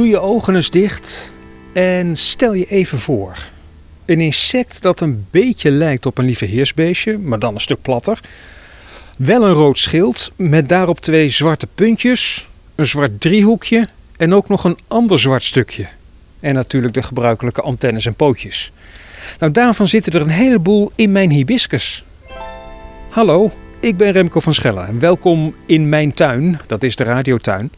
Doe je ogen eens dicht en stel je even voor. Een insect dat een beetje lijkt op een lieve heersbeestje, maar dan een stuk platter. Wel een rood schild met daarop twee zwarte puntjes, een zwart driehoekje en ook nog een ander zwart stukje. En natuurlijk de gebruikelijke antennes en pootjes. Nou, daarvan zitten er een heleboel in mijn hibiscus. Hallo, ik ben Remco van Schellen en welkom in mijn tuin, dat is de radiotuin.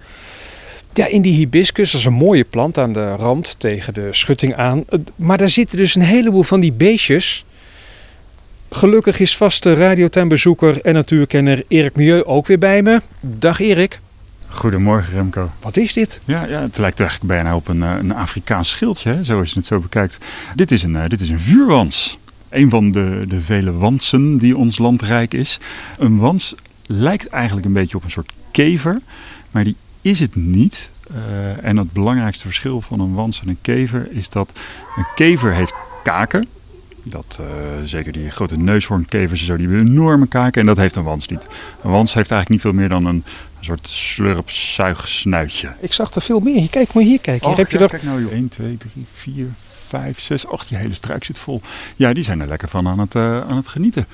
Ja, in die hibiscus, dat is een mooie plant aan de rand tegen de schutting aan. Maar daar zitten dus een heleboel van die beestjes. Gelukkig is vaste radiotuinbezoeker en natuurkenner Erik Milieu ook weer bij me. Dag Erik. Goedemorgen Remco. Wat is dit? Ja, ja het lijkt eigenlijk bijna op een, eh, een Afrikaans schildje, hè, zoals je het zo bekijkt. Dit is een, uh, dit is een vuurwans. Een van de, de vele wansen die ons land rijk is. Een wans lijkt eigenlijk een beetje op een soort kever, maar die is het niet. Uh, en het belangrijkste verschil van een wans en een kever is dat een kever heeft kaken. Dat, uh, zeker die grote neushoornkevers, zo, die hebben enorme kaken en dat heeft een wans niet. Een wans heeft eigenlijk niet veel meer dan een, een soort slurpzuigsnuitje. Ik zag er veel meer. Kijk maar hier, kijk. Hier oh, heb je er... Kijk nou, 1, 2, 3, 4, 5, 6, 8. Je hele struik zit vol. Ja, die zijn er lekker van aan het, uh, aan het genieten.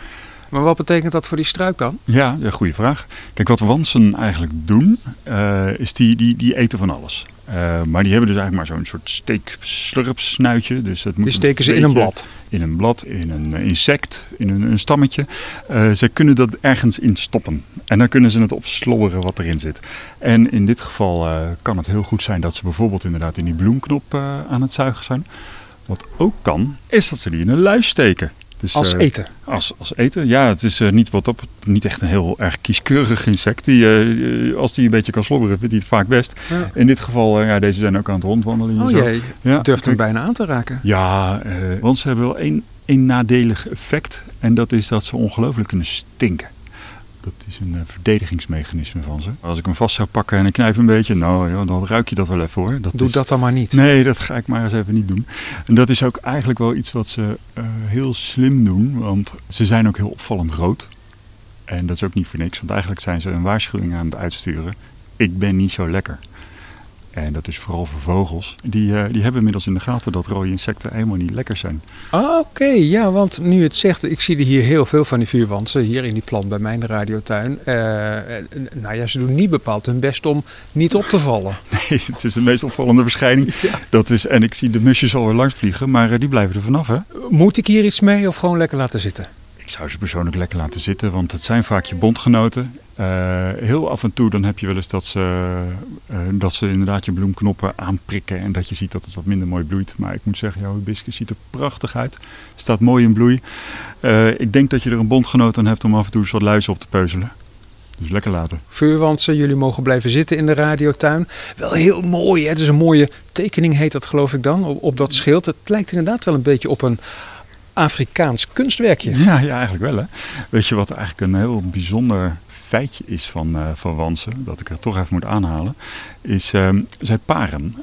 Maar wat betekent dat voor die struik dan? Ja, een goede vraag. Kijk, wat wansen eigenlijk doen, uh, is die, die, die eten van alles. Uh, maar die hebben dus eigenlijk maar zo'n soort steekslurpsnuitje. Dus dat moet die steken ze in een blad? In een blad, in een insect, in een, een stammetje. Uh, ze kunnen dat ergens in stoppen. En dan kunnen ze het opslobberen wat erin zit. En in dit geval kan het heel goed zijn dat ze bijvoorbeeld inderdaad in die bloemknop aan het zuigen zijn. Wat ook kan, is dat ze die in een luis steken. Dus, als uh, eten? Als, als eten, ja. Het is uh, niet, wat op, niet echt een heel erg kieskeurig insect. Die, uh, als die een beetje kan slobberen, vindt hij het vaak best. Ja. In dit geval, ja, deze zijn ook aan het rondwandelen. Oh jee, ja, durft hem bijna aan te raken. Ja, want ze hebben wel één, één nadelig effect. En dat is dat ze ongelooflijk kunnen stinken. Dat is een uh, verdedigingsmechanisme van ze. Als ik hem vast zou pakken en ik knijp een beetje, nou ja, dan ruik je dat wel even hoor. Dat Doe is... dat dan maar niet. Nee, dat ga ik maar eens even niet doen. En dat is ook eigenlijk wel iets wat ze uh, heel slim doen, want ze zijn ook heel opvallend rood. En dat is ook niet voor niks, want eigenlijk zijn ze een waarschuwing aan het uitsturen. Ik ben niet zo lekker. En dat is vooral voor vogels. Die, uh, die hebben inmiddels in de gaten dat rode insecten helemaal niet lekker zijn. Oké, okay, ja, want nu het zegt, ik zie er hier heel veel van die vuurwansen hier in die plant bij mijn radiotuin. Uh, nou ja, ze doen niet bepaald hun best om niet op te vallen. Nee, het is de meest opvallende verschijning. Ja. Dat is, en ik zie de musjes alweer langs vliegen, maar uh, die blijven er vanaf, hè? Moet ik hier iets mee of gewoon lekker laten zitten? Ik zou ze persoonlijk lekker laten zitten, want het zijn vaak je bondgenoten. Uh, heel af en toe dan heb je wel eens dat ze, uh, dat ze inderdaad je bloemknoppen aanprikken en dat je ziet dat het wat minder mooi bloeit. Maar ik moet zeggen, jouw hibiscus ziet er prachtig uit. Staat mooi in bloei. Uh, ik denk dat je er een bondgenoot aan hebt om af en toe eens wat luizen op te peuzelen. Dus lekker laten. Vuurwansen, jullie mogen blijven zitten in de radiotuin. Wel heel mooi, hè? het is een mooie tekening heet dat geloof ik dan, op, op dat schild. Het lijkt inderdaad wel een beetje op een Afrikaans kunstwerkje. Ja, ja, eigenlijk wel hè. Weet je wat eigenlijk een heel bijzonder feitje is van, uh, van wansen, dat ik er toch even moet aanhalen, is uh, zij paren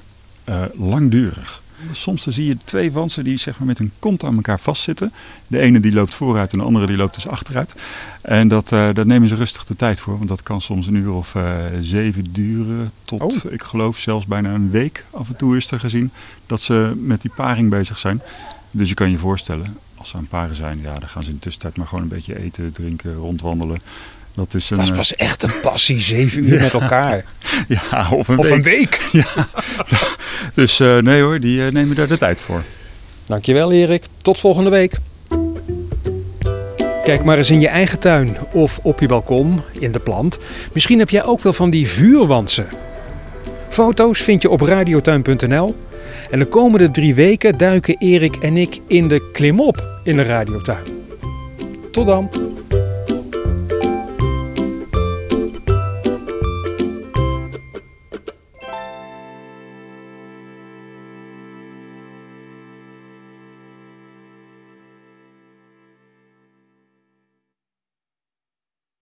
uh, langdurig. Soms dan zie je twee wansen die zeg maar, met hun kont aan elkaar vastzitten. De ene die loopt vooruit en de andere die loopt dus achteruit. En dat, uh, daar nemen ze rustig de tijd voor, want dat kan soms een uur of uh, zeven duren. Tot, oh. ik geloof, zelfs bijna een week af en toe is er gezien dat ze met die paring bezig zijn. Dus je kan je voorstellen, als ze aan paren zijn, ja, dan gaan ze in de tussentijd maar gewoon een beetje eten, drinken, rondwandelen. Dat is, een, dat is pas echt een passie, zeven uur met elkaar. Ja, of een of week. Een week. Ja. Dus uh, nee hoor, die uh, nemen daar de tijd voor. Dankjewel Erik, tot volgende week. Kijk maar eens in je eigen tuin of op je balkon, in de plant. Misschien heb jij ook wel van die vuurwansen. Foto's vind je op radiotuin.nl. En de komende drie weken duiken Erik en ik in de klimop in de radiotuin. Tot dan!